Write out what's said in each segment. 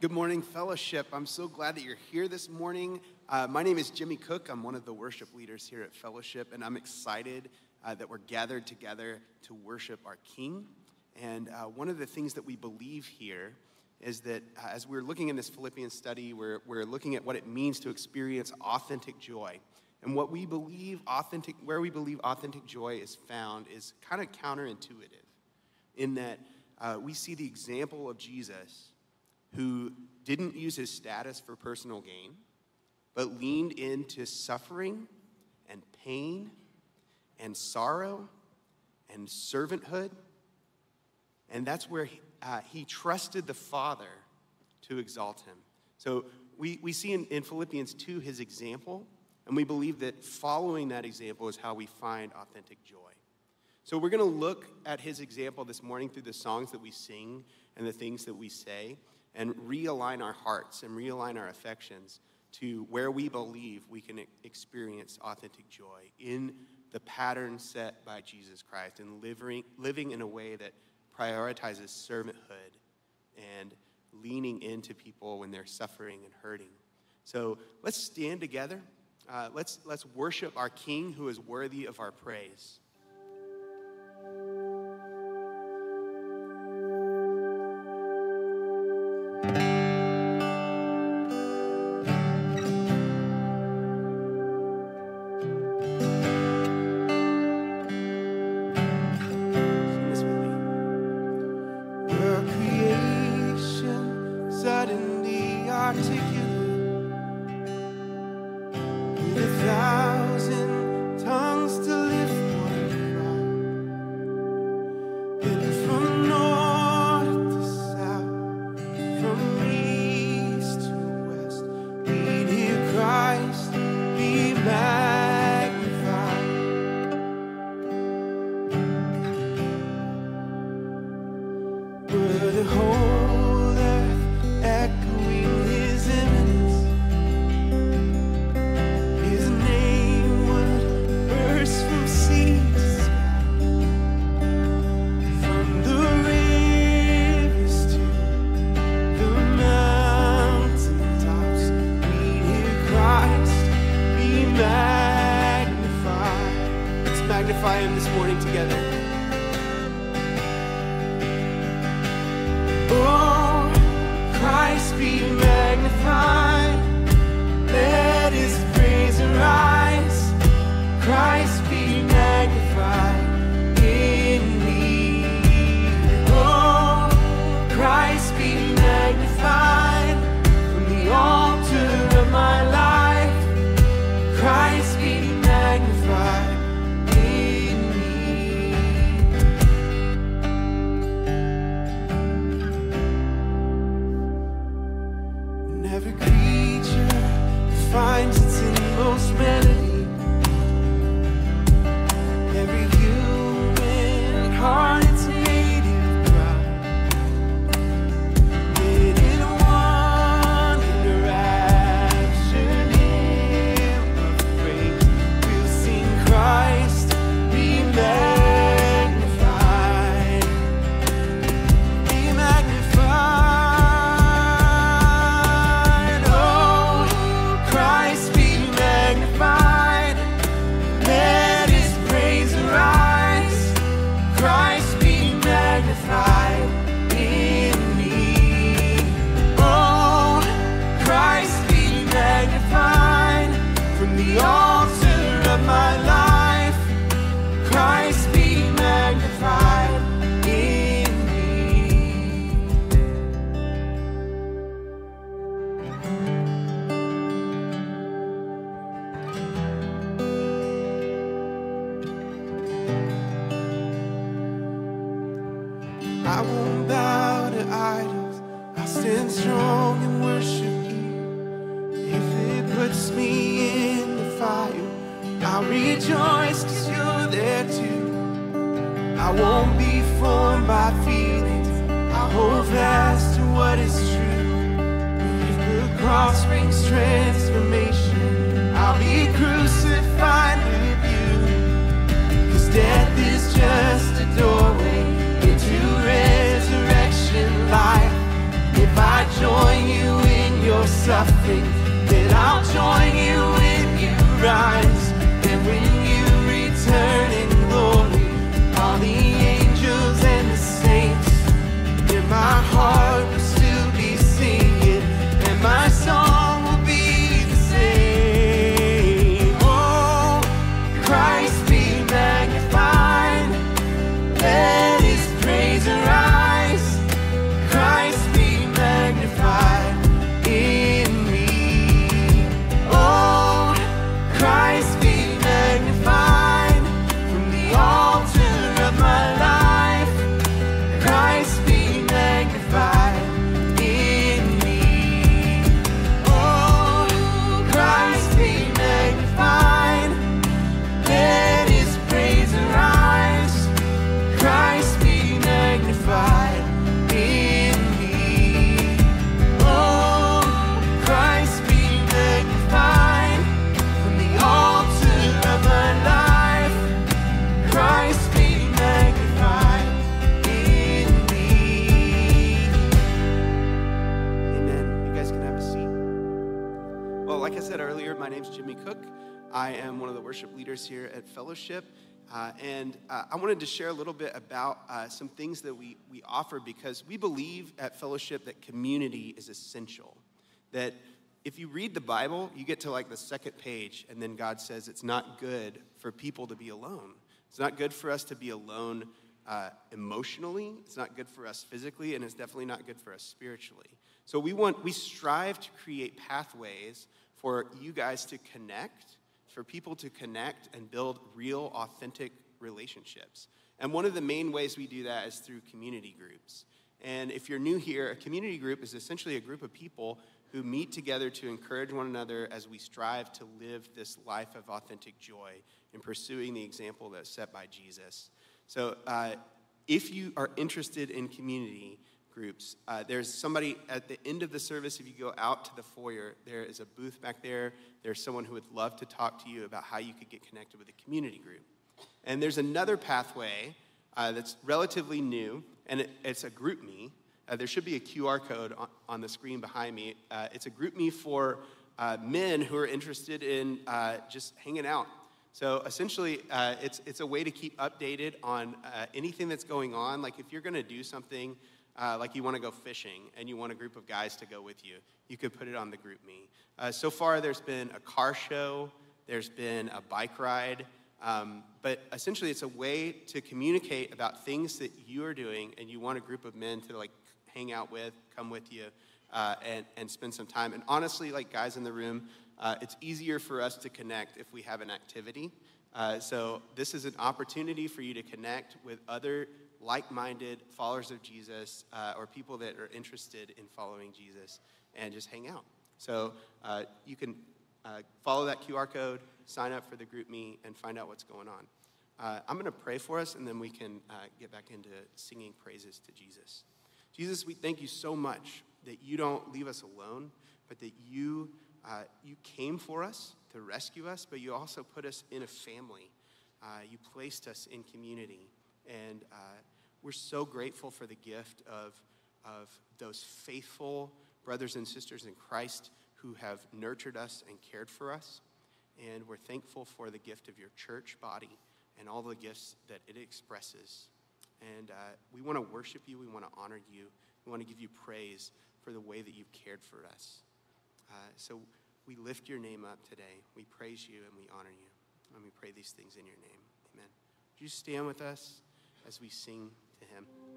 Good morning, fellowship. I'm so glad that you're here this morning. Uh, my name is Jimmy Cook. I'm one of the worship leaders here at Fellowship, and I'm excited uh, that we're gathered together to worship our King. And uh, one of the things that we believe here is that uh, as we're looking in this Philippians study, we're, we're looking at what it means to experience authentic joy. And what we believe authentic, where we believe authentic joy is found is kind of counterintuitive in that uh, we see the example of Jesus who didn't use his status for personal gain, but leaned into suffering and pain and sorrow and servanthood. And that's where he, uh, he trusted the Father to exalt him. So we, we see in, in Philippians 2 his example, and we believe that following that example is how we find authentic joy. So we're going to look at his example this morning through the songs that we sing and the things that we say and realign our hearts and realign our affections to where we believe we can experience authentic joy in the pattern set by Jesus Christ and living, living in a way that prioritizes servanthood and leaning into people when they're suffering and hurting. So let's stand together. Uh, let's, let's worship our King who is worthy of our praise. Name's Jimmy Cook. I am one of the worship leaders here at Fellowship. Uh, and uh, I wanted to share a little bit about uh, some things that we, we offer because we believe at Fellowship that community is essential. That if you read the Bible, you get to like the second page, and then God says it's not good for people to be alone. It's not good for us to be alone uh, emotionally. It's not good for us physically, and it's definitely not good for us spiritually. So we want we strive to create pathways for you guys to connect, for people to connect and build real, authentic relationships. And one of the main ways we do that is through community groups. And if you're new here, a community group is essentially a group of people who meet together to encourage one another as we strive to live this life of authentic joy in pursuing the example that's set by Jesus. So, uh, if you are interested in community groups, uh, there's somebody at the end of the service. If you go out to the foyer, there is a booth back there. There's someone who would love to talk to you about how you could get connected with a community group. And there's another pathway uh, that's relatively new, and it, it's a GroupMe. Uh, there should be a QR code on, on the screen behind me. Uh, it's a GroupMe for uh, men who are interested in uh, just hanging out. So essentially, it's, it's a way to keep updated on anything that's going on. Like if you're going to do something, uh, like you want to go fishing and you want a group of guys to go with you, you could put it on the GroupMe. Uh, so far, there's been a car show, there's been a bike ride, um, but essentially, it's a way to communicate about things that you are doing and you want a group of men to like hang out with, come with you, uh, and, and spend some time. And honestly, like guys in the room, uh, it's easier for us to connect if we have an activity. Uh, so, this is an opportunity for you to connect with other like minded followers of Jesus uh, or people that are interested in following Jesus and just hang out. So, uh, you can uh, follow that QR code, sign up for the GroupMe, and find out what's going on. Uh, I'm going to pray for us, and then we can uh, get back into singing praises to Jesus. Jesus, we thank you so much that you don't leave us alone, but that you, uh, you came for us to rescue us, but you also put us in a family. You placed us in community. And uh, we're so grateful for the gift of, of those faithful brothers and sisters in Christ who have nurtured us and cared for us. And we're thankful for the gift of your church body and all the gifts that it expresses. And uh, we want to worship you. We want to honor you. We want to give you praise for the way that you've cared for us. Uh, so we lift your name up today. We praise you and we honor you. And we pray these things in your name. Amen. Would you stand with us as we sing to him?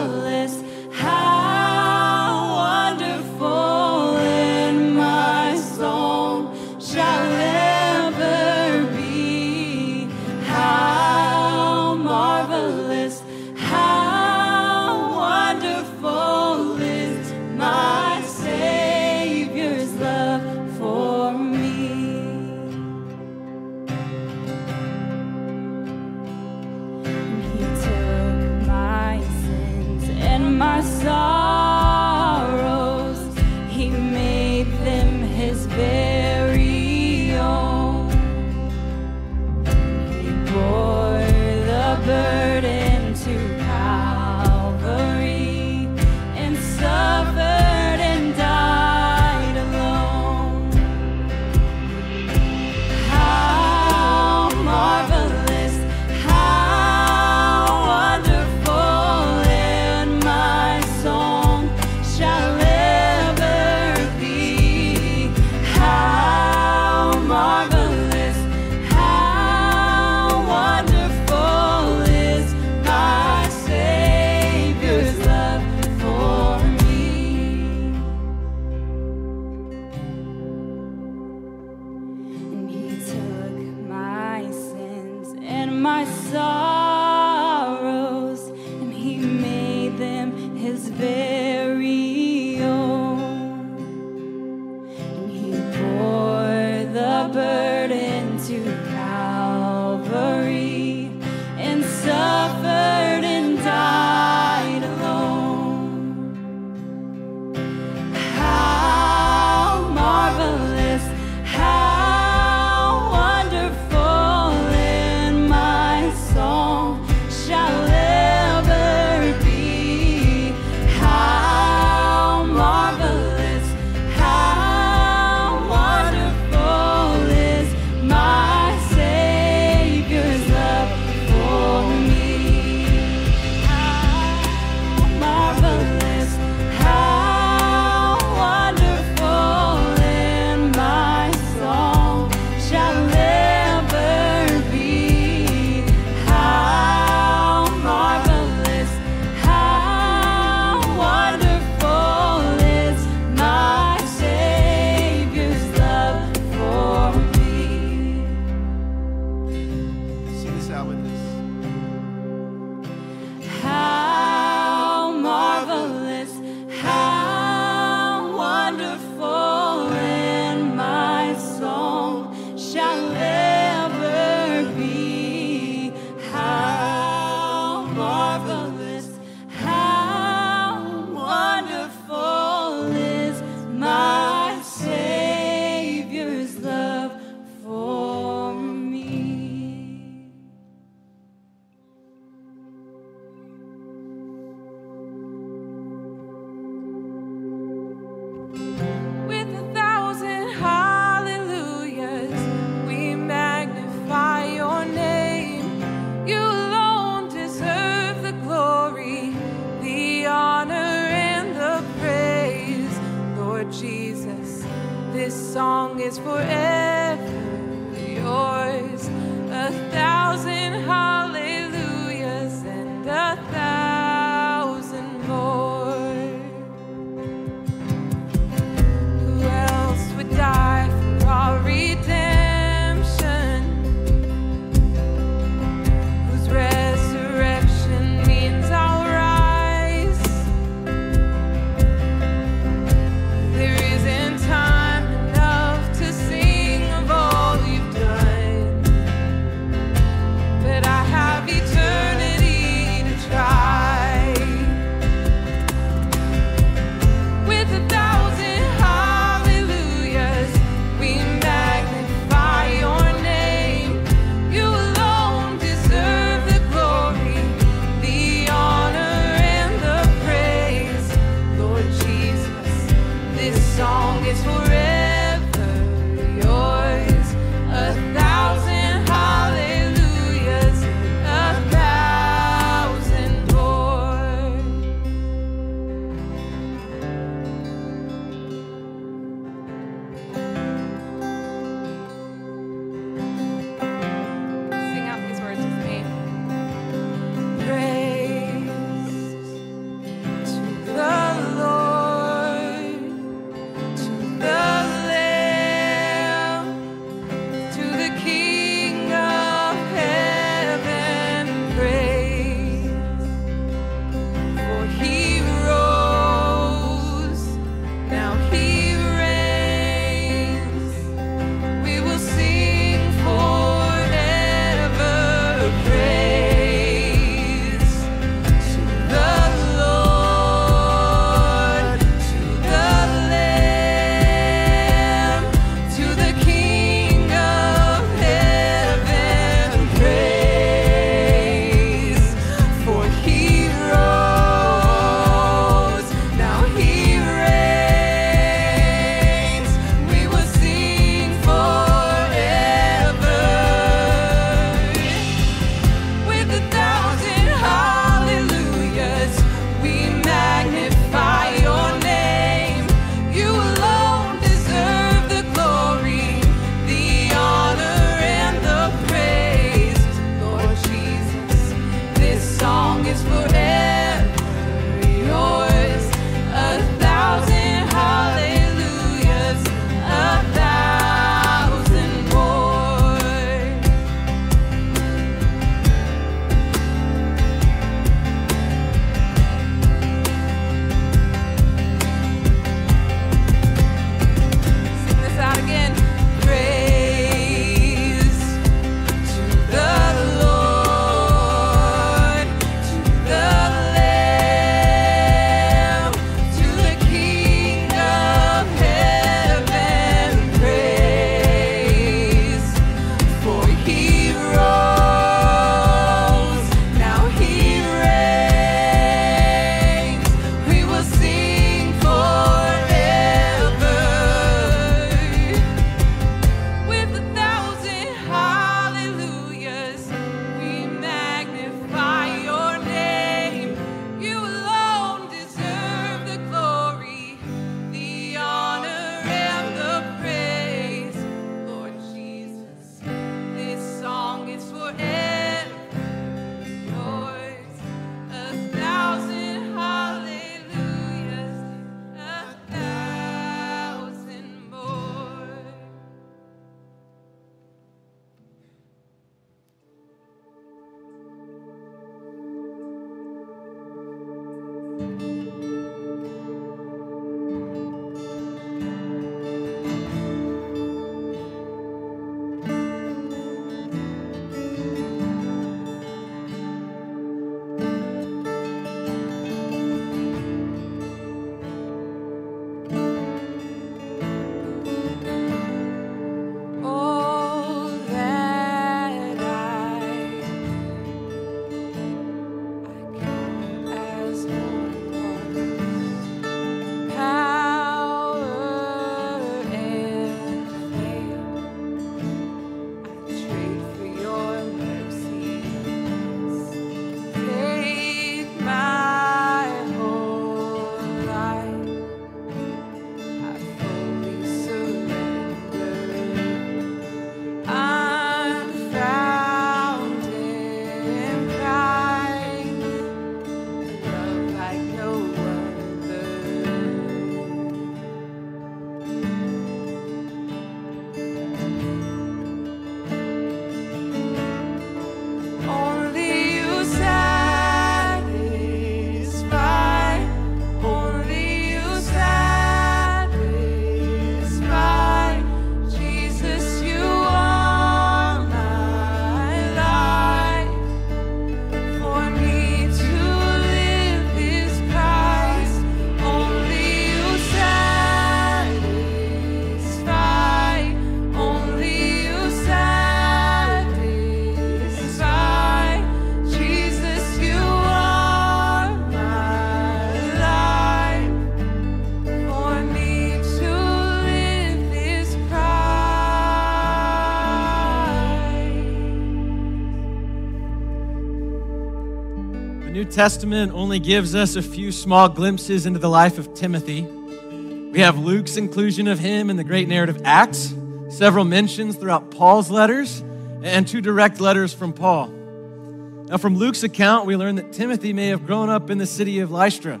Testament only gives us a few small glimpses into the life of Timothy. We have Luke's inclusion of him in the great narrative Acts, several mentions throughout Paul's letters, and two direct letters from Paul. Now, from Luke's account, we learn that Timothy may have grown up in the city of Lystra.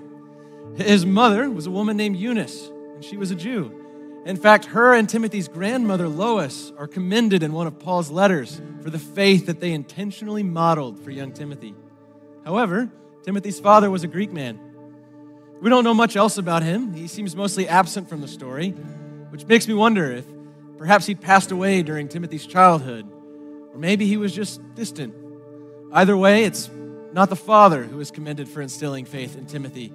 His mother was a woman named Eunice, and she was a Jew. In fact, her and Timothy's grandmother, Lois, are commended in one of Paul's letters for the faith that they intentionally modeled for young Timothy. However, Timothy's father was a Greek man. We don't know much else about him. He seems mostly absent from the story, which makes me wonder if perhaps he'd passed away during Timothy's childhood, or maybe he was just distant. Either way, it's not the father who is commended for instilling faith in Timothy.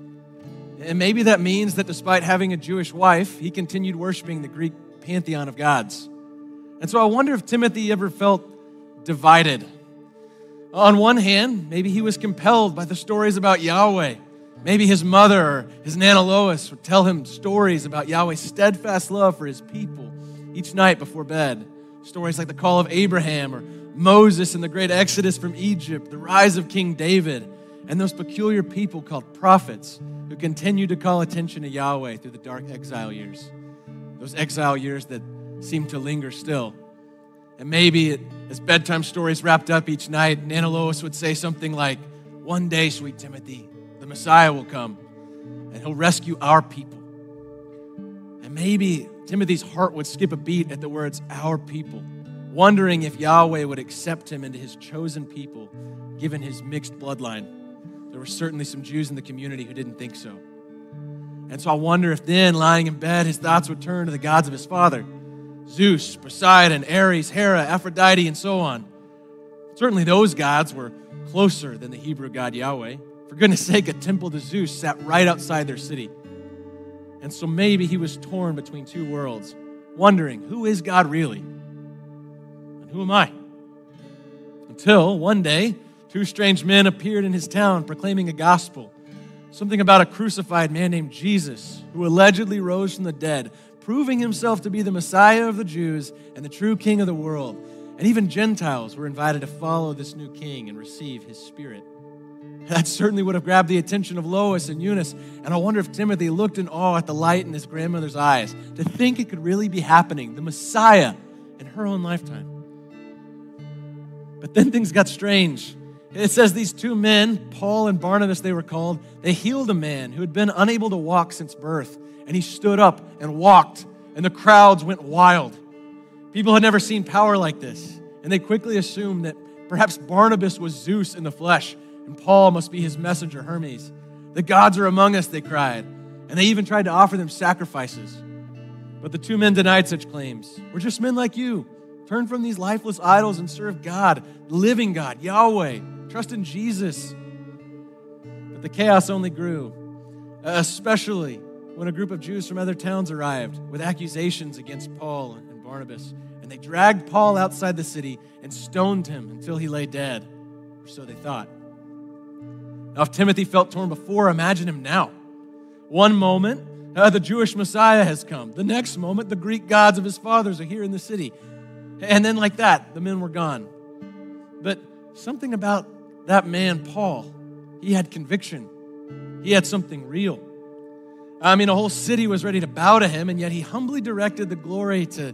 And maybe that means that despite having a Jewish wife, he continued worshiping the Greek pantheon of gods. And so I wonder if Timothy ever felt divided. On one hand, maybe he was compelled by the stories about Yahweh. Maybe his mother or his Nana Lois would tell him stories about Yahweh's steadfast love for his people each night before bed. Stories like the call of Abraham or Moses and the great exodus from Egypt, the rise of King David, and those peculiar people called prophets who continued to call attention to Yahweh through the dark exile years. Those exile years that seem to linger still. And maybe it, as bedtime stories wrapped up each night, Nana Lois would say something like, One day, sweet Timothy, the Messiah will come and he'll rescue our people. And maybe Timothy's heart would skip a beat at the words, Our people wondering if Yahweh would accept him into his chosen people, given his mixed bloodline. There were certainly some Jews in the community who didn't think so. And so I wonder if then, lying in bed, his thoughts would turn to the gods of his father Zeus, Poseidon, Ares, Hera, Aphrodite, and so on. Certainly those gods were closer than the Hebrew God Yahweh. For goodness sake, a temple to Zeus sat right outside their city. And so maybe he was torn between two worlds, wondering who is God really? And who am I? Until one day, two strange men appeared in his town proclaiming a gospel. Something about a crucified man named Jesus, who allegedly rose from the dead, proving himself to be the Messiah of the Jews and the true King of the world. And even Gentiles were invited to follow this new king and receive his spirit. That certainly would have grabbed the attention of Lois and Eunice. And I wonder if Timothy looked in awe at the light in his grandmother's eyes to think it could really be happening, the Messiah, in her own lifetime. But then things got strange. It says these two men, Paul and Barnabas, they were called, they healed a man who had been unable to walk since birth. And he stood up and walked, and the crowds went wild. People had never seen power like this, and they quickly assumed that perhaps Barnabas was Zeus in the flesh, and Paul must be his messenger, Hermes. The gods are among us, they cried, and they even tried to offer them sacrifices. But the two men denied such claims. We're just men like you. Turn from these lifeless idols and serve God, the living God, Yahweh. Trust in Jesus. But the chaos only grew, especially when a group of Jews from other towns arrived with accusations against Paul and Barnabas. And they dragged Paul outside the city and stoned him until he lay dead, or so they thought. Now, if Timothy felt torn before, imagine him now. One moment, uh, the Jewish Messiah has come. The next moment, the Greek gods of his fathers are here in the city. And then, like that, the men were gone. But something about that man, Paul, he had conviction. He had something real. I mean, a whole city was ready to bow to him, and yet he humbly directed the glory to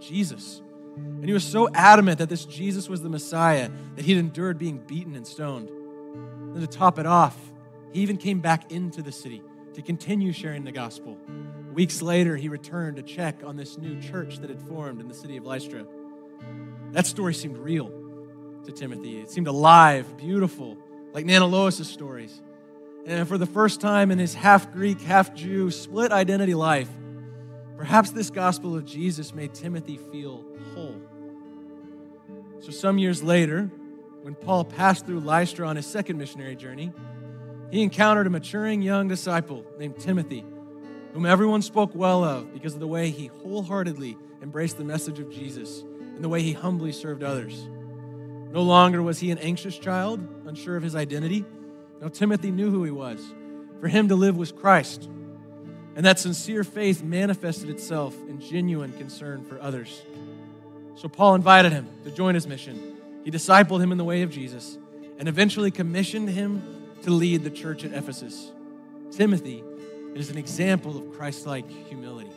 Jesus. And he was so adamant that this Jesus was the Messiah that he'd endured being beaten and stoned. And to top it off, he even came back into the city to continue sharing the gospel. Weeks later, he returned to check on this new church that had formed in the city of Lystra. That story seemed real to Timothy. It seemed alive, beautiful, like Nana Lois' stories. And for the first time in his half Greek, half Jew, split identity life, perhaps this gospel of Jesus made Timothy feel whole. So, some years later, when Paul passed through Lystra on his second missionary journey, he encountered a maturing young disciple named Timothy, whom everyone spoke well of because of the way he wholeheartedly embraced the message of Jesus and the way he humbly served others. No longer was he an anxious child, unsure of his identity. No, Timothy knew who he was. For him to live was Christ. And that sincere faith manifested itself in genuine concern for others. So Paul invited him to join his mission. He discipled him in the way of Jesus and eventually commissioned him to lead the church at Ephesus. Timothy is an example of Christ like humility.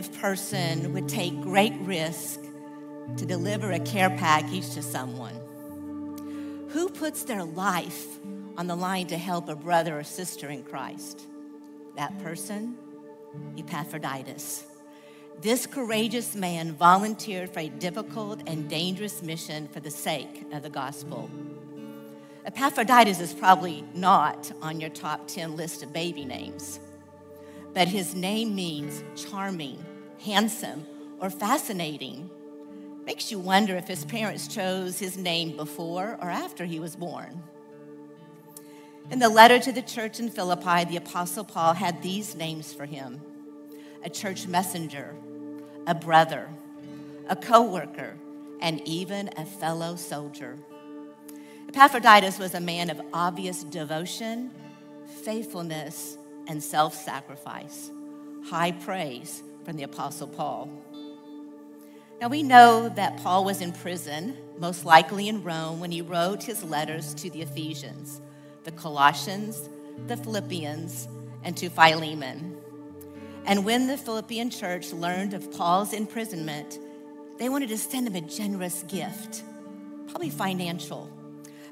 Of person would take great risk to deliver a care package to someone? Who puts their life on the line to help a brother or sister in Christ? That person, Epaphroditus. This courageous man volunteered for a difficult and dangerous mission for the sake of the gospel. Epaphroditus is probably not on your top 10 list of baby names but his name means charming, handsome, or fascinating. Makes you wonder if his parents chose his name before or after he was born. In the letter to the church in Philippi, the Apostle Paul had these names for him a church messenger, a brother, a co worker, and even a fellow soldier. Epaphroditus was a man of obvious devotion, faithfulness, and self sacrifice. High praise from the Apostle Paul. Now we know that Paul was in prison, most likely in Rome, when he wrote his letters to the Ephesians, the Colossians, the Philippians, and to Philemon. And when the Philippian church learned of Paul's imprisonment, they wanted to send him a generous gift, probably financial.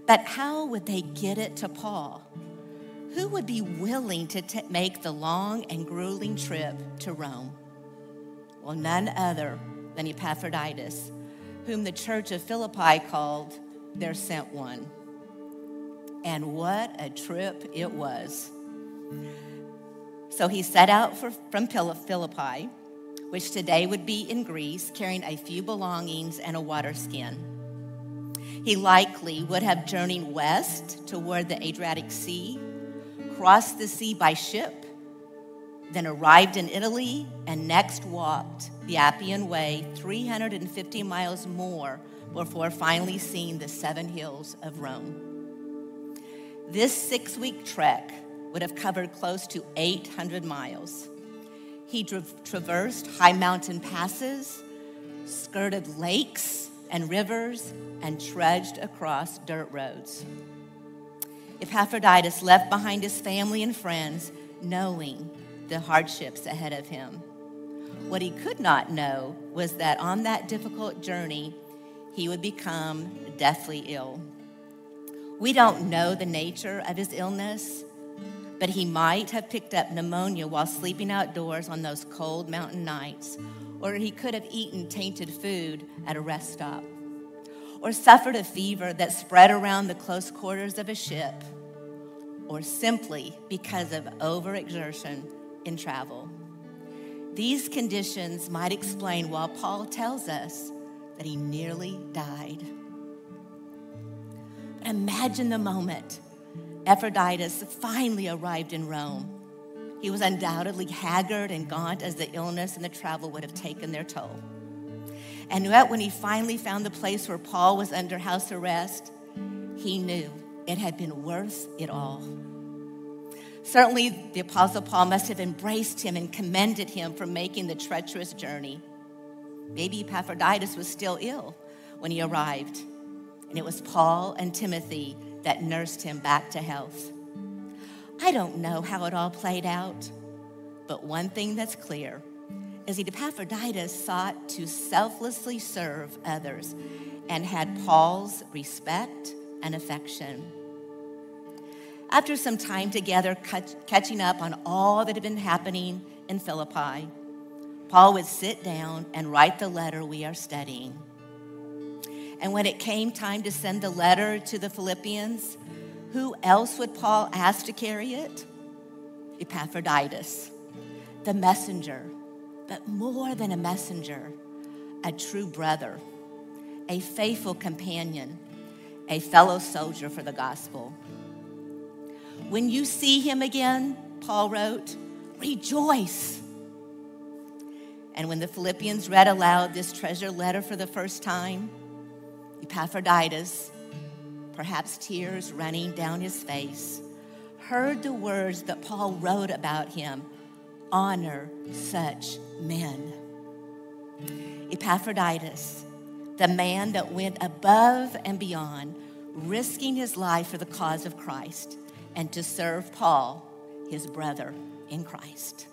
But how would they get it to Paul? Who would be willing to t- make the long and grueling trip to Rome? Well, none other than Epaphroditus, whom the church of Philippi called their sent one. And what a trip it was. So he set out for, from Philippi, which today would be in Greece, carrying a few belongings and a water skin. He likely would have journeyed west toward the Adriatic Sea, crossed the sea by ship, then arrived in Italy, and next walked the Appian Way 350 miles more before finally seeing the seven hills of Rome. This six week trek would have covered close to 800 miles. He tra- traversed high mountain passes, skirted lakes and rivers, and trudged across dirt roads. Epaphroditus left behind his family and friends, knowing the hardships ahead of him. What he could not know was that on that difficult journey, he would become deathly ill. We don't know the nature of his illness, but he might have picked up pneumonia while sleeping outdoors on those cold mountain nights, or he could have eaten tainted food at a rest stop, or suffered a fever that spread around the close quarters of a ship, or simply because of overexertion travel. These conditions might explain why Paul tells us that he nearly died. But imagine the moment Epaphroditus finally arrived in Rome. He was undoubtedly haggard and gaunt as the illness and the travel would have taken their toll. And yet, when he finally found the place where Paul was under house arrest, he knew it had been worth it all. Certainly, the Apostle Paul must have embraced him and commended him for making the treacherous journey. Maybe Epaphroditus was still ill when he arrived, and it was Paul and Timothy that nursed him back to health. I don't know how it all played out, but one thing that's clear is that Epaphroditus sought to selflessly serve others and had Paul's respect and affection. After some time together, catching up on all that had been happening in Philippi, Paul would sit down and write the letter we are studying. And when it came time to send the letter to the Philippians, who else would Paul ask to carry it? Epaphroditus, the messenger, but more than a messenger, a true brother, a faithful companion, a fellow soldier for the gospel. When you see him again, Paul wrote, rejoice. And when the Philippians read aloud this treasure letter for the first time, Epaphroditus, perhaps tears running down his face, heard the words that Paul wrote about him honor such men. Epaphroditus, the man that went above and beyond, risking his life for the cause of Christ and to serve Paul, his brother in Christ.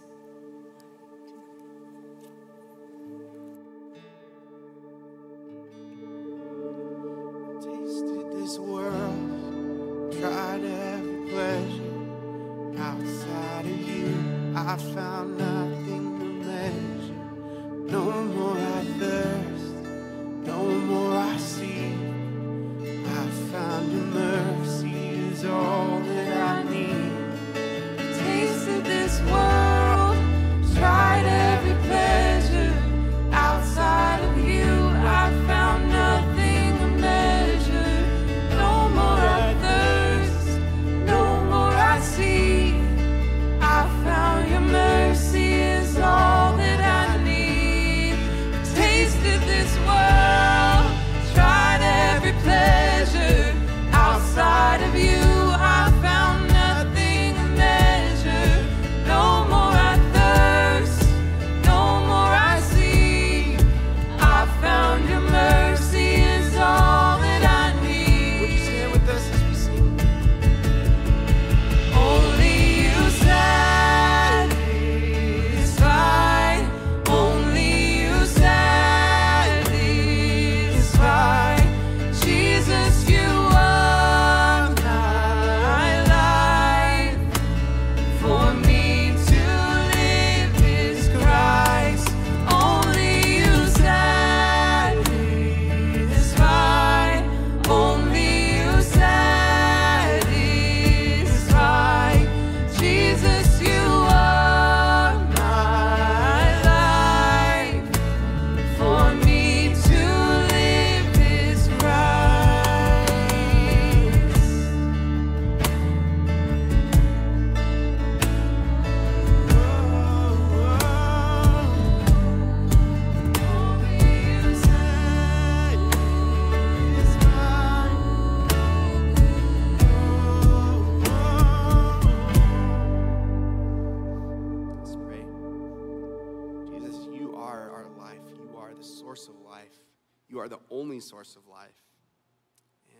Only source of life.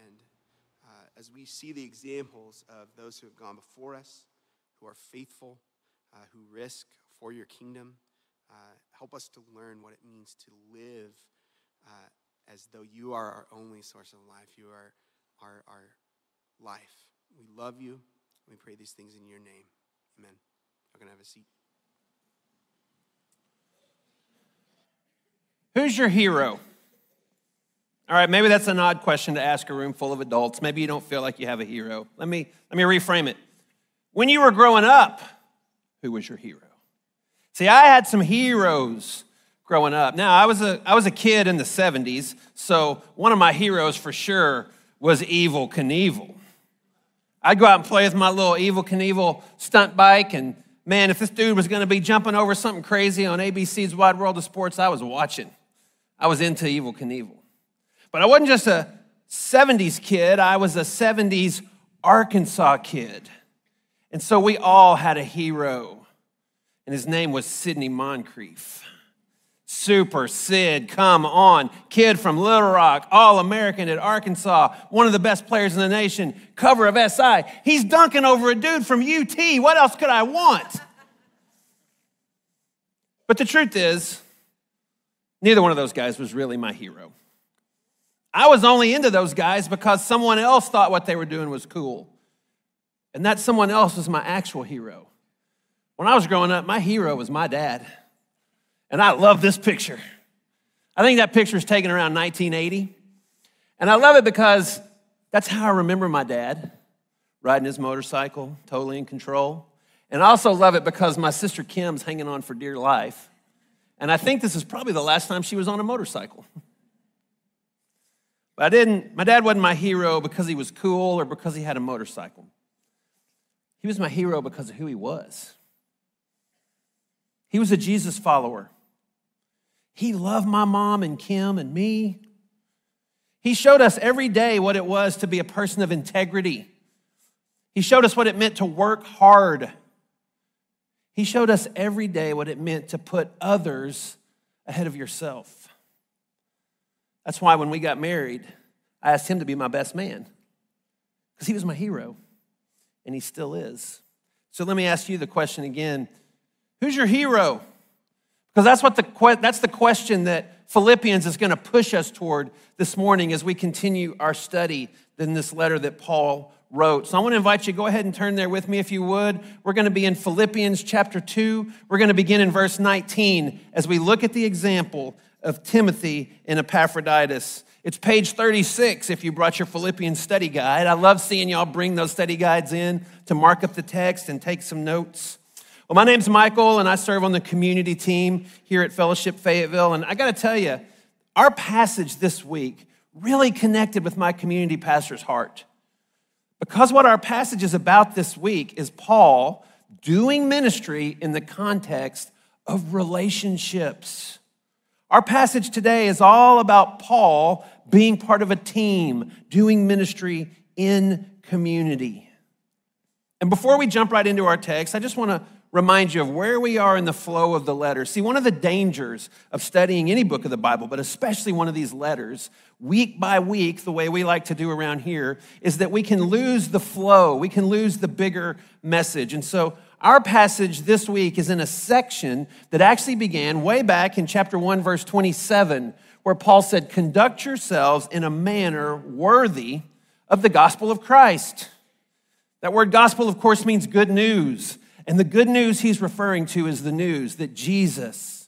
And uh, as we see the examples of those who have gone before us, who are faithful, uh, who risk for your kingdom, uh, help us to learn what it means to live uh, as though you are our only source of life. You are our, our life. We love you. We pray these things in your name. Amen. I'm going to have a seat. Who's your hero? All right, maybe that's an odd question to ask a room full of adults. Maybe you don't feel like you have a hero. Let me, let me reframe it. When you were growing up, who was your hero? See, I had some heroes growing up. Now, I was a, I was a kid in the 70s, so one of my heroes for sure was Evel Knievel. I'd go out and play with my little Evel Knievel stunt bike. And man, if this dude was to be jumping over something crazy on ABC's Wide World of Sports, I was watching. I was into Evel Knievel. But I wasn't just a 70s kid, I was a 70s Arkansas kid. And so we all had a hero, and his name was Sidney Moncrief. Super Sid, come on. Kid from Little Rock, All American at Arkansas, one of the best players in the nation, cover of SI. He's dunking over a dude from UT. What else could I want? But the truth is, neither one of those guys was really my hero. I was only into those guys because someone else thought what they were doing was cool. And that someone else was my actual hero. When I was growing up, my hero was my dad. And I love this picture. I think that picture is taken around 1980. And I love it because that's how I remember my dad riding his motorcycle, totally in control. And I also love it because my sister Kim's hanging on for dear life. And I think this is probably the last time she was on a motorcycle. But I didn't, my dad wasn't my hero because he was cool or because he had a motorcycle. He was my hero because of who he was. He was a Jesus follower. He loved my mom and Kim and me. He showed us every day what it was to be a person of integrity. He showed us what it meant to work hard. He showed us every day what it meant to put others ahead of yourself. That's why when we got married, I asked him to be my best man because he was my hero and he still is. So let me ask you the question again Who's your hero? Because that's, what the, that's the question that Philippians is going to push us toward this morning as we continue our study in this letter that Paul wrote. So I want to invite you, go ahead and turn there with me if you would. We're going to be in Philippians chapter 2. We're going to begin in verse 19 as we look at the example of Timothy and Epaphroditus. It's page 36 if you brought your Philippians study guide. I love seeing y'all bring those study guides in to mark up the text and take some notes. Well, my name's Michael, and I serve on the community team here at Fellowship Fayetteville. And I got to tell you, our passage this week really connected with my community pastor's heart. Because what our passage is about this week is Paul doing ministry in the context of relationships. Our passage today is all about Paul being part of a team, doing ministry in community. And before we jump right into our text, I just want to remind you of where we are in the flow of the letter. See, one of the dangers of studying any book of the Bible, but especially one of these letters, week by week, the way we like to do around here, is that we can lose the flow, we can lose the bigger message. And so, our passage this week is in a section that actually began way back in chapter 1, verse 27, where Paul said, Conduct yourselves in a manner worthy of the gospel of Christ. That word gospel, of course, means good news. And the good news he's referring to is the news that Jesus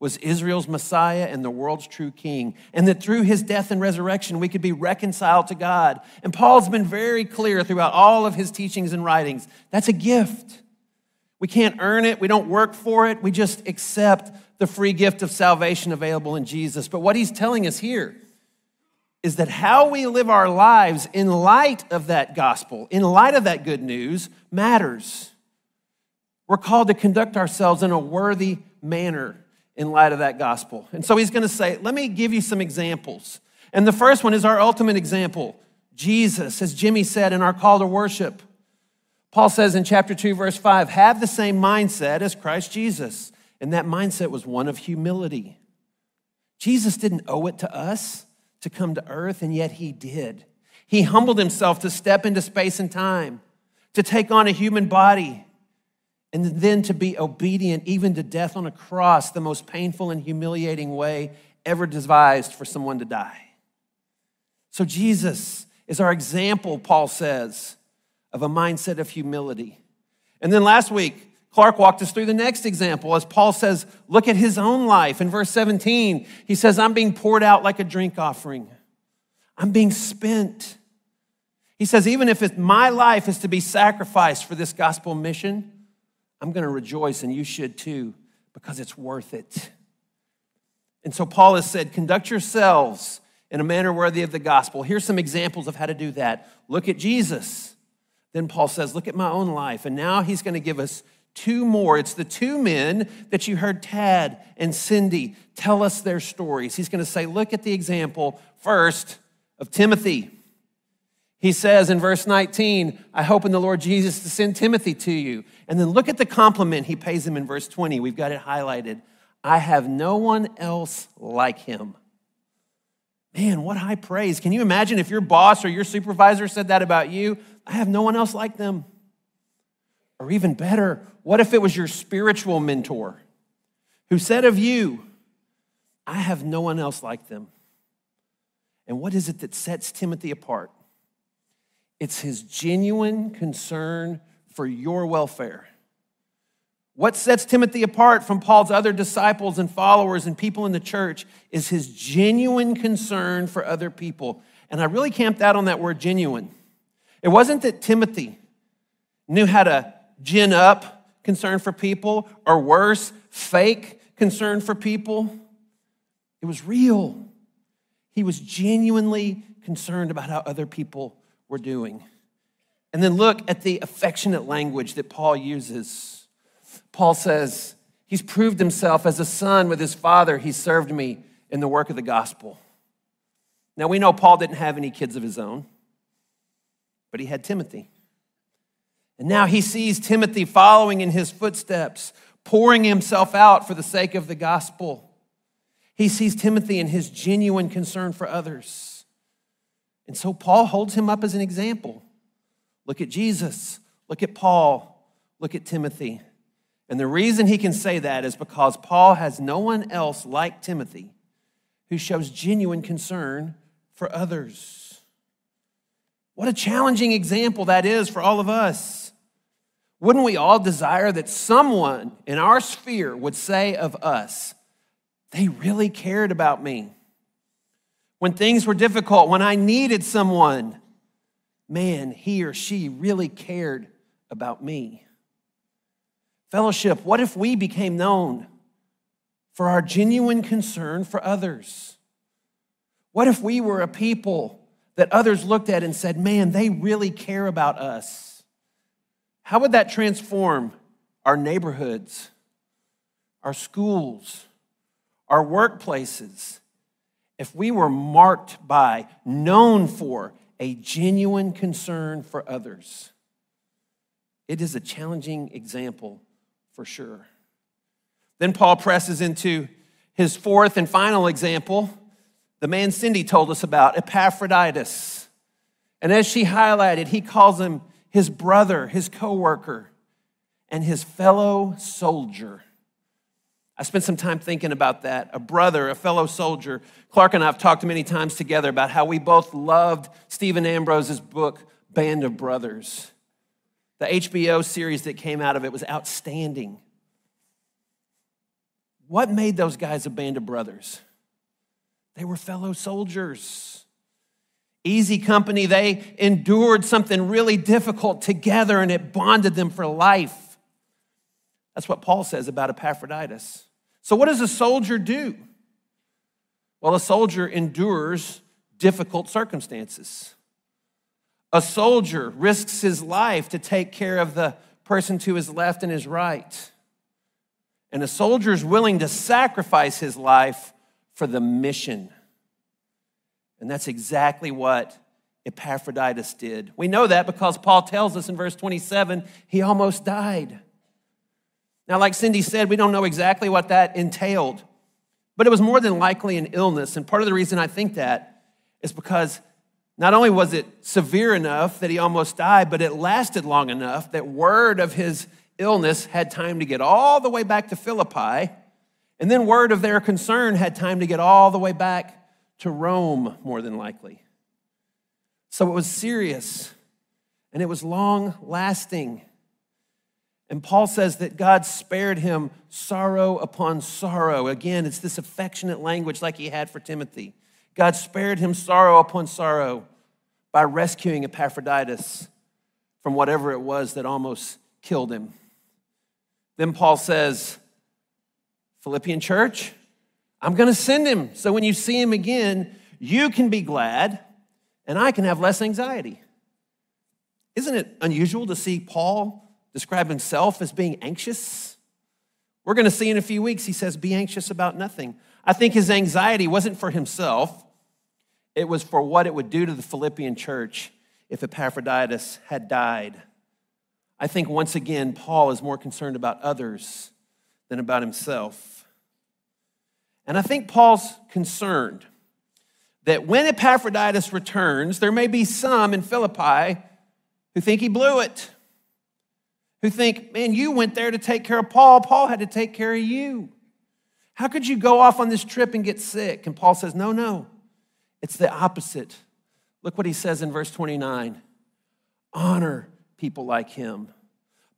was Israel's Messiah and the world's true king, and that through his death and resurrection, we could be reconciled to God. And Paul's been very clear throughout all of his teachings and writings that's a gift. We can't earn it, we don't work for it, we just accept the free gift of salvation available in Jesus. But what he's telling us here is that how we live our lives in light of that gospel, in light of that good news, matters. We're called to conduct ourselves in a worthy manner in light of that gospel. And so he's going to say, let me give you some examples. And the first one is our ultimate example Jesus, as Jimmy said in our call to worship. Paul says in chapter 2, verse 5, have the same mindset as Christ Jesus. And that mindset was one of humility. Jesus didn't owe it to us to come to earth, and yet he did. He humbled himself to step into space and time, to take on a human body, and then to be obedient even to death on a cross, the most painful and humiliating way ever devised for someone to die. So, Jesus is our example, Paul says, of a mindset of humility. And then last week, Clark walked us through the next example as Paul says, look at his own life. In verse 17, he says, I'm being poured out like a drink offering, I'm being spent. He says, even if my life is to be sacrificed for this gospel mission, I'm going to rejoice, and you should too, because it's worth it. And so Paul has said, conduct yourselves in a manner worthy of the gospel. Here's some examples of how to do that. Look at Jesus, then Paul says, Look at my own life. And now he's going to give us two more. It's the two men that you heard Tad and Cindy tell us their stories. He's going to say, Look at the example first of Timothy. He says in verse 19, I hope in the Lord Jesus to send Timothy to you. And then look at the compliment he pays him in verse 20. We've got it highlighted. I have no one else like him. Man, what high praise. Can you imagine if your boss or your supervisor said that about you? I have no one else like them. Or even better, what if it was your spiritual mentor who said of you, I have no one else like them? And what is it that sets Timothy apart? It's his genuine concern for your welfare. What sets Timothy apart from Paul's other disciples and followers and people in the church is his genuine concern for other people. And I really camped out on that word genuine. It wasn't that Timothy knew how to gin up concern for people, or worse, fake concern for people. It was real. He was genuinely concerned about how other people were doing. And then look at the affectionate language that Paul uses. Paul says, He's proved himself as a son with his father. He served me in the work of the gospel. Now we know Paul didn't have any kids of his own, but he had Timothy. And now he sees Timothy following in his footsteps, pouring himself out for the sake of the gospel. He sees Timothy in his genuine concern for others. And so Paul holds him up as an example. Look at Jesus, look at Paul, look at Timothy. And the reason he can say that is because Paul has no one else like Timothy who shows genuine concern for others. What a challenging example that is for all of us. Wouldn't we all desire that someone in our sphere would say of us, they really cared about me? When things were difficult, when I needed someone, man, he or she really cared about me. Fellowship, what if we became known for our genuine concern for others? What if we were a people that others looked at and said, man, they really care about us? How would that transform our neighborhoods, our schools, our workplaces, if we were marked by, known for, a genuine concern for others? It is a challenging example for sure. Then Paul presses into his fourth and final example, the man Cindy told us about, Epaphroditus. And as she highlighted, he calls him his brother, his co-worker, and his fellow soldier. I spent some time thinking about that. A brother, a fellow soldier. Clark and I have talked many times together about how we both loved Stephen Ambrose's book, Band of Brothers. The HBO series that came out of it was outstanding. What made those guys a band of brothers? They were fellow soldiers. Easy company, they endured something really difficult together and it bonded them for life. That's what Paul says about Epaphroditus. So, what does a soldier do? Well, a soldier endures difficult circumstances. A soldier risks his life to take care of the person to his left and his right. And a soldier is willing to sacrifice his life for the mission. And that's exactly what Epaphroditus did. We know that because Paul tells us in verse 27 he almost died. Now, like Cindy said, we don't know exactly what that entailed, but it was more than likely an illness. And part of the reason I think that is because not only was it severe enough that he almost died, but it lasted long enough that word of his illness had time to get all the way back to Philippi, and then word of their concern had time to get all the way back to Rome, more than likely. So it was serious and it was long lasting. And Paul says that God spared him sorrow upon sorrow. Again, it's this affectionate language like he had for Timothy. God spared him sorrow upon sorrow by rescuing Epaphroditus from whatever it was that almost killed him. Then Paul says, Philippian church, I'm going to send him. So when you see him again, you can be glad and I can have less anxiety. Isn't it unusual to see Paul describe himself as being anxious? We're going to see in a few weeks, he says, Be anxious about nothing. I think his anxiety wasn't for himself, it was for what it would do to the Philippian church if Epaphroditus had died. I think once again, Paul is more concerned about others than about himself. And I think Paul's concerned that when Epaphroditus returns, there may be some in Philippi who think he blew it, who think, man, you went there to take care of Paul. Paul had to take care of you. How could you go off on this trip and get sick? And Paul says, no, no, it's the opposite. Look what he says in verse 29 honor people like him.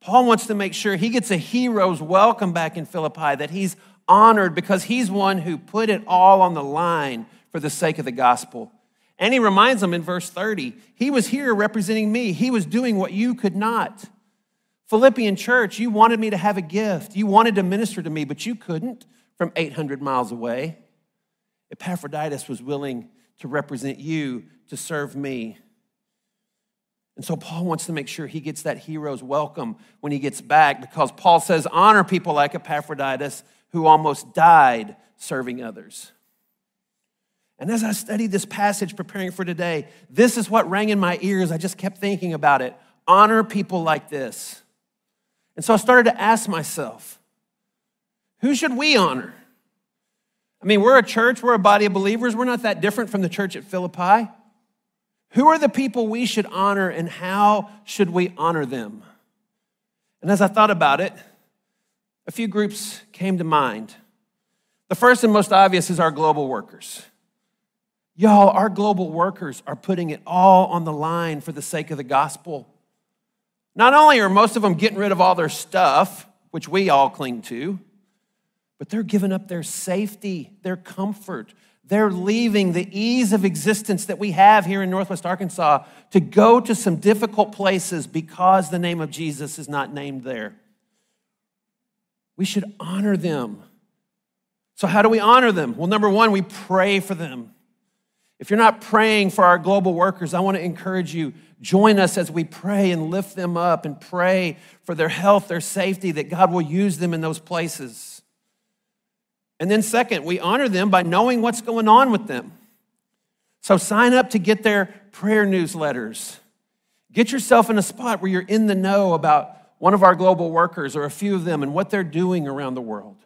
Paul wants to make sure he gets a hero's welcome back in Philippi, that he's honored because he's one who put it all on the line for the sake of the gospel. And he reminds them in verse 30 he was here representing me, he was doing what you could not. Philippian church, you wanted me to have a gift, you wanted to minister to me, but you couldn't from 800 miles away. Epaphroditus was willing to represent you, to serve me. And so Paul wants to make sure he gets that hero's welcome when he gets back because Paul says, honor people like Epaphroditus who almost died serving others. And as I studied this passage preparing for today, this is what rang in my ears. I just kept thinking about it. Honor people like this. And so I started to ask myself, who should we honor? I mean, we're a church, we're a body of believers. We're not that different from the church at Philippi. Who are the people we should honor and how should we honor them? And as I thought about it, a few groups came to mind. The first and most obvious is our global workers. Y'all, our global workers are putting it all on the line for the sake of the gospel. Not only are most of them getting rid of all their stuff, which we all cling to, but they're giving up their safety, their comfort, they're leaving the ease of existence that we have here in Northwest Arkansas to go to some difficult places because the name of Jesus is not named there. We should honor them. So, how do we honor them? Well, number one, we pray for them. If you're not praying for our global workers, I want to encourage you join us as we pray and lift them up and pray for their health, their safety, that God will use them in those places. And then, second, we honor them by knowing what's going on with them. So, sign up to get their prayer newsletters. Get yourself in a spot where you're in the know about one of our global workers or a few of them and what they're doing around the world.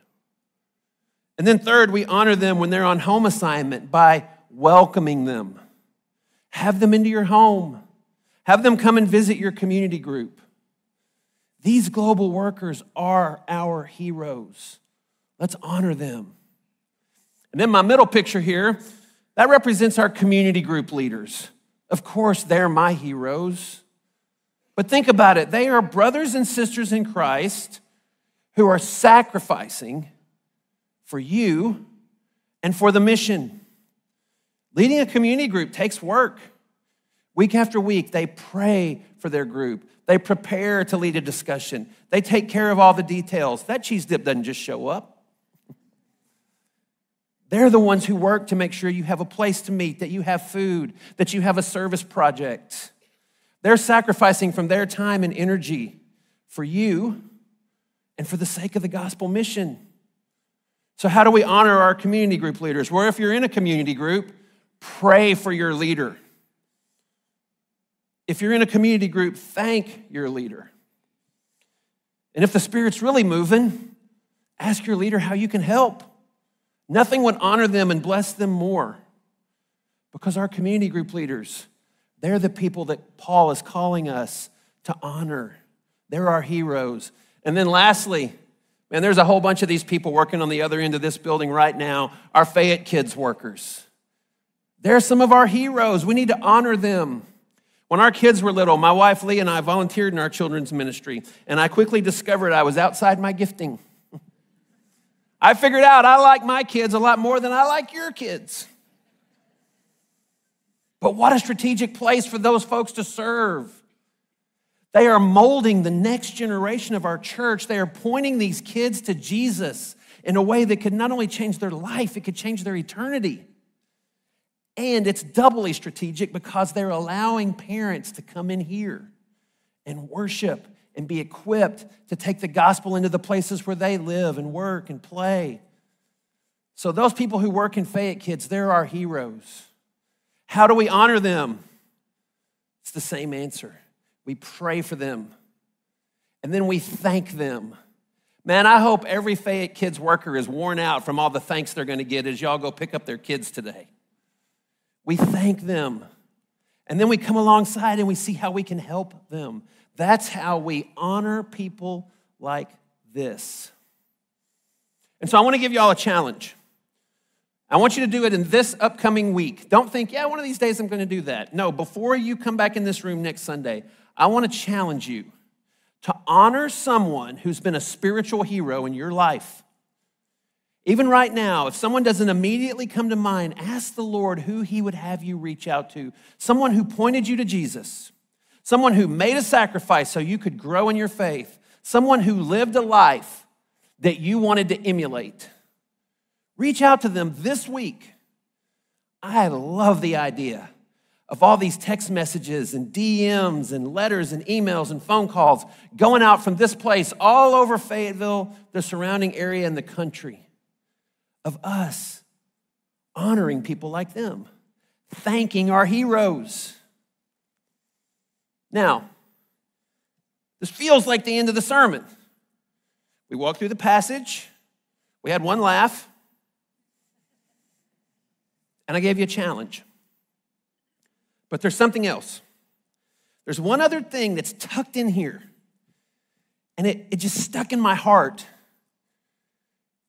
And then, third, we honor them when they're on home assignment by welcoming them. Have them into your home, have them come and visit your community group. These global workers are our heroes. Let's honor them. And then my middle picture here, that represents our community group leaders. Of course, they're my heroes. But think about it they are brothers and sisters in Christ who are sacrificing for you and for the mission. Leading a community group takes work. Week after week, they pray for their group. They prepare to lead a discussion. They take care of all the details. That cheese dip doesn't just show up. They're the ones who work to make sure you have a place to meet, that you have food, that you have a service project. They're sacrificing from their time and energy for you and for the sake of the gospel mission. So, how do we honor our community group leaders? Well, if you're in a community group, pray for your leader. If you're in a community group, thank your leader. And if the Spirit's really moving, ask your leader how you can help. Nothing would honor them and bless them more because our community group leaders, they're the people that Paul is calling us to honor. They're our heroes. And then lastly, man, there's a whole bunch of these people working on the other end of this building right now, our Fayette Kids workers. They're some of our heroes. We need to honor them. When our kids were little, my wife Lee and I volunteered in our children's ministry, and I quickly discovered I was outside my gifting. I figured out I like my kids a lot more than I like your kids. But what a strategic place for those folks to serve. They are molding the next generation of our church. They are pointing these kids to Jesus in a way that could not only change their life, it could change their eternity. And it's doubly strategic because they're allowing parents to come in here and worship and be equipped to take the gospel into the places where they live and work and play. So, those people who work in Fayette Kids, they're our heroes. How do we honor them? It's the same answer. We pray for them, and then we thank them. Man, I hope every Fayette Kids worker is worn out from all the thanks they're to get as y'all go pick up their kids today. We thank them. And then we come alongside and we see how we can help them. That's how we honor people like this. And so I want to give you all a challenge. I want you to do it in this upcoming week. Don't think, yeah, one of these days I'm going to do that. No, before you come back in this room next Sunday, I want to challenge you to honor someone who's been a spiritual hero in your life. Even right now, if someone doesn't immediately come to mind, ask the Lord who He would have you reach out to. Someone who pointed you to Jesus, someone who made a sacrifice so you could grow in your faith, someone who lived a life that you wanted to emulate. Reach out to them this week. I love the idea of all these text messages and DMs and letters and emails and phone calls going out from this place all over Fayetteville, the surrounding area, and the country of us honoring people like them, thanking our heroes. Now, this feels like the end of the sermon. We walked through the passage, we had one laugh, and I gave you a challenge. But there's something else. There's one other thing that's tucked in here, and it, it just stuck in my heart.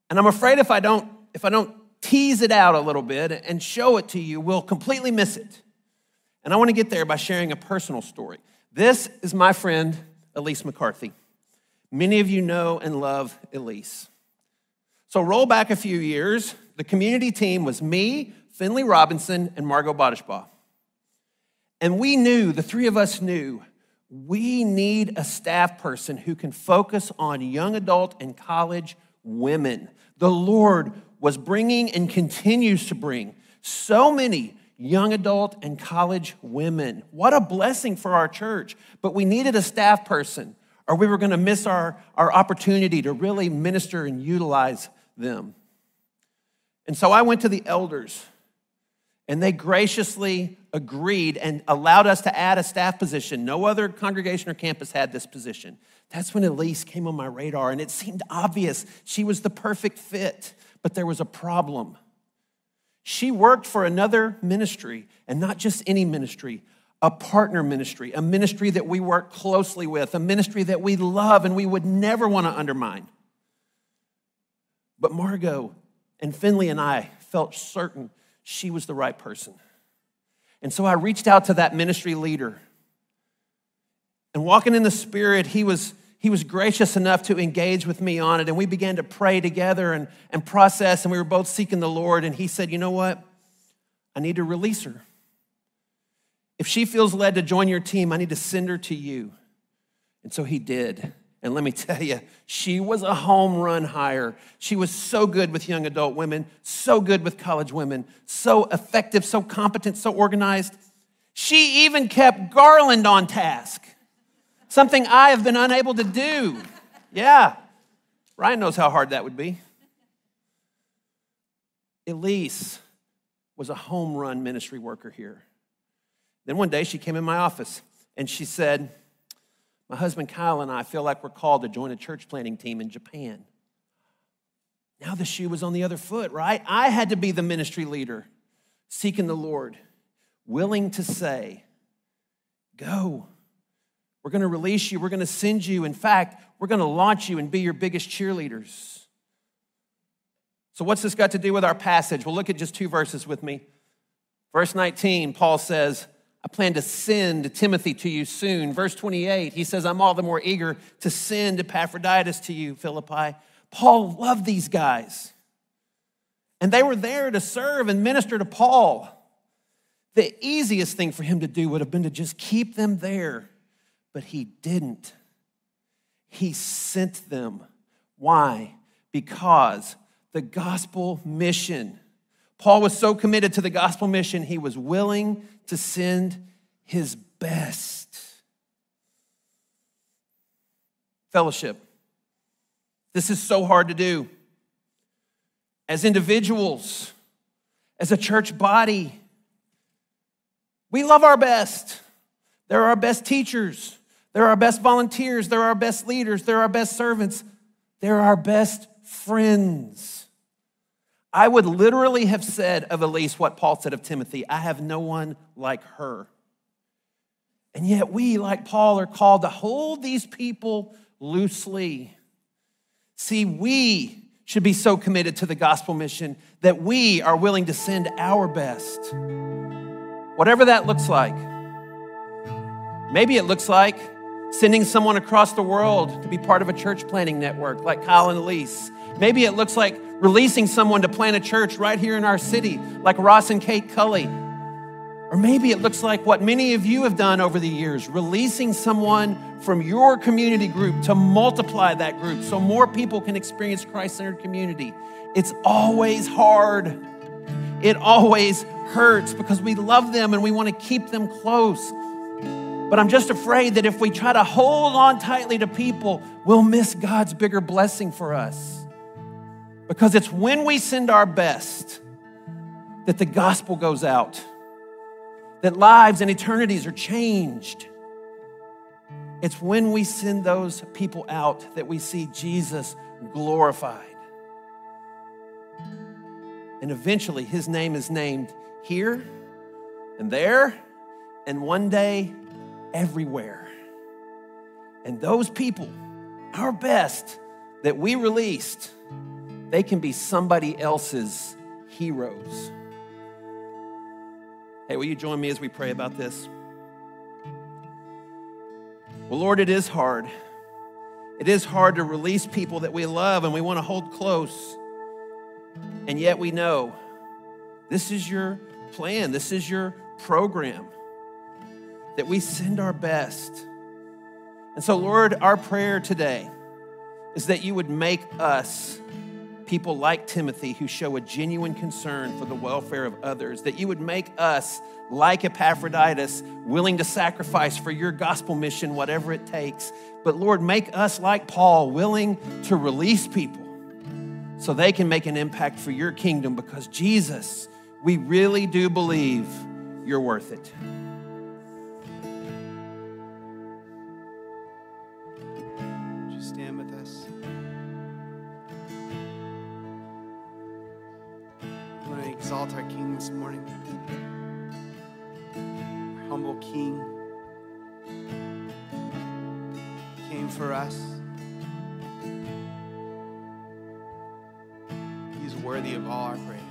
And I'm afraid if I don't if I don't tease it out a little bit and show it to you, we'll completely miss it. And I want to get there by sharing a personal story. This is my friend, Elise McCarthy. Many of you know and love Elise. So roll back a few years. The community team was me, Finley Robinson, and Margot Bodishbaugh. And we knew, the three of us knew, we need a staff person who can focus on young adult and college women. The Lord was bringing and continues to bring so many young adult and college women. What a blessing for our church. But we needed a staff person, or we were going to miss our, our opportunity to really minister and utilize them. And so I went to the elders, and they graciously agreed and allowed us to add a staff position. No other congregation or campus had this position. That's when Elise came on my radar, and it seemed obvious she was the perfect fit but there was a problem. She worked for another ministry, and not just any ministry, a partner ministry, a ministry that we work closely with, a ministry that we love and we would never want to undermine. But Margot and Finley and I felt certain she was the right person. And so I reached out to that ministry leader. And walking in the Spirit, he was he was gracious enough to engage with me on it. And we began to pray together and, and process, and we were both seeking the Lord. And he said, You know what? I need to release her. If she feels led to join your team, I need to send her to you. And so he did. And let me tell you, she was a home run hire. She was so good with young adult women, so good with college women, so effective, so competent, so organized. She even kept Garland on task something I have been unable to do. Yeah, Ryan knows how hard that would be. Elise was a home run ministry worker here. Then one day she came in my office and she said, My husband Kyle and I feel like we're called to join a church planting team in Japan. Now the shoe was on the other foot, right? I had to be the ministry leader, seeking the Lord, willing to say, Go. We're going to release you. We're going to send you. In fact, we're going to launch you and be your biggest cheerleaders. So, what's this got to do with our passage? Well, look at just two verses with me. Verse 19, Paul says, I plan to send Timothy to you soon. Verse 28, he says, I'm all the more eager to send Epaphroditus to you, Philippi. Paul loved these guys. And they were there to serve and minister to Paul. The easiest thing for him to do would have been to just keep them there but he didn't. He sent them. Why? Because the gospel mission. Paul was so committed to the gospel mission, he was willing to send his best. Fellowship, this is so hard to do. As individuals, as a church body, we love our best. They're our best teachers. They're our best volunteers. They're our best leaders. They're our best servants. They're our best friends. I would literally have said of Elise what Paul said of Timothy I have no one like her. And yet, we, like Paul, are called to hold these people loosely. See, we should be so committed to the gospel mission that we are willing to send our best. Whatever that looks like. Maybe it looks like sending someone across the world to be part of a church planting network like Kyle and Elise. Maybe it looks like releasing someone to plant a church right here in our city, like Ross and Kate Cully. Or maybe it looks like what many of you have done over the years, releasing someone from your community group to multiply that group so more people can experience Christ centered community. It's always hard. It always hurts because we love them and we want to keep them close. But I'm just afraid that if we try to hold on tightly to people, we'll miss God's bigger blessing for us. Because it's when we send our best that the gospel goes out that lives and eternities are changed. It's when we send those people out that we see Jesus glorified. And eventually, his name is named here and there, and one day, everywhere. And those people, our best that we released, they can be somebody else's heroes. Hey, will you join me as we pray about this? Well, Lord, it is hard. It is hard to release people that we love and we want to hold close. And yet we know this is your plan, this is your program, that we send our best. And so, Lord, our prayer today is that you would make us people like Timothy who show a genuine concern for the welfare of others, that you would make us, like Epaphroditus, willing to sacrifice for your gospel mission, whatever it takes. But Lord, make us like Paul, willing to release people so they can make an impact for your kingdom because Jesus, we really do believe you're worth it. Exalt our King this morning. Our humble King came for us. He's worthy of all our praise.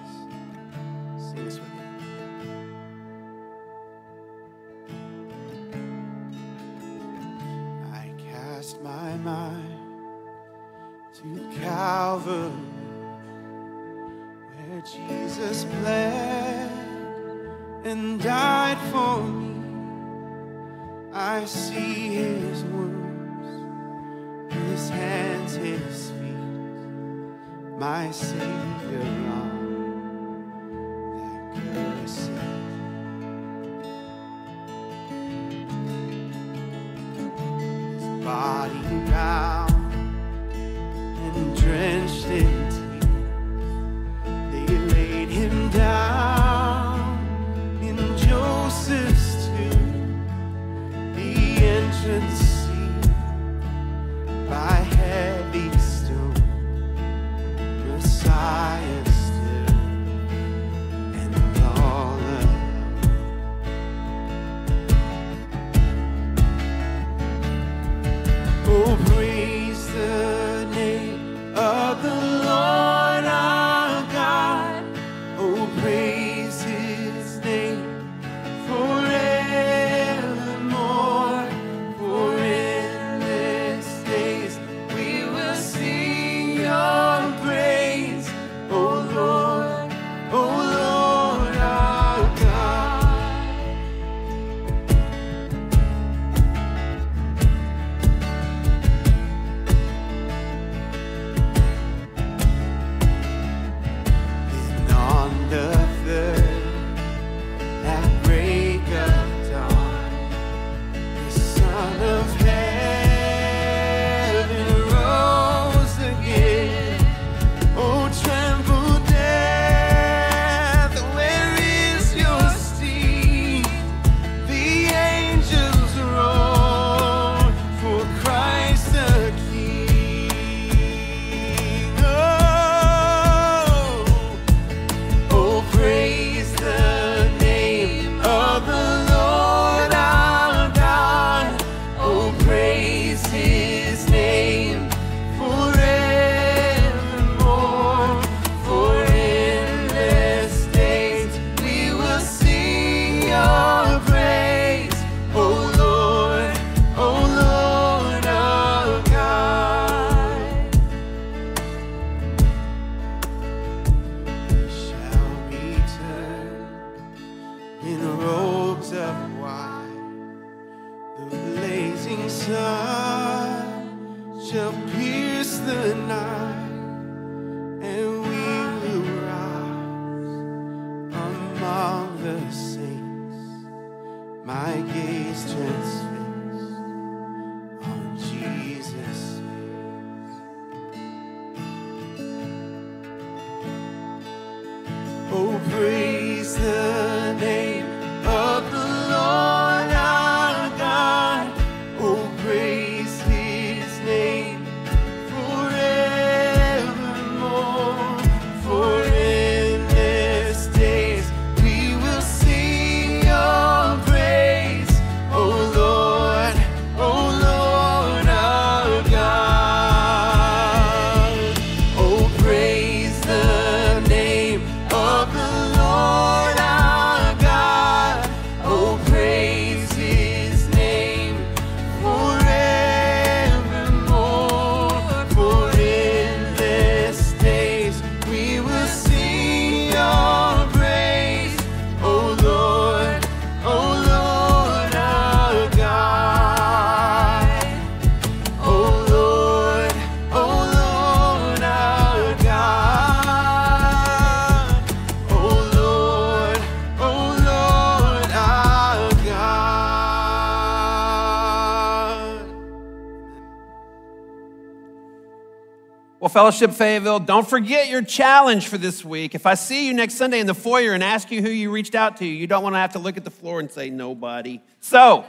Fellowship Fayetteville, don't forget your challenge for this week. If I see you next Sunday in the foyer and ask you who you reached out to, you don't want to have to look at the floor and say nobody. So,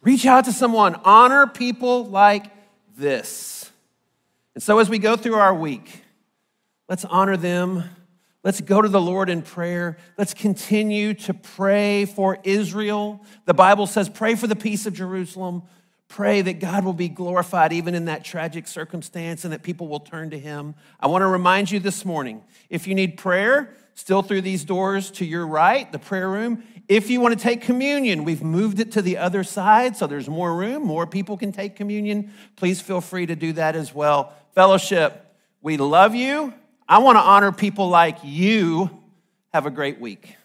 reach out to someone. Honor people like this. And so, as we go through our week, let's honor them. Let's go to the Lord in prayer. Let's continue to pray for Israel. The Bible says, pray for the peace of Jerusalem. Pray that God will be glorified even in that tragic circumstance and that people will turn to Him. I want to remind you this morning if you need prayer, still through these doors to your right, the prayer room. If you want to take communion, we've moved it to the other side so there's more room, more people can take communion. Please feel free to do that as well. Fellowship, we love you. I want to honor people like you. Have a great week.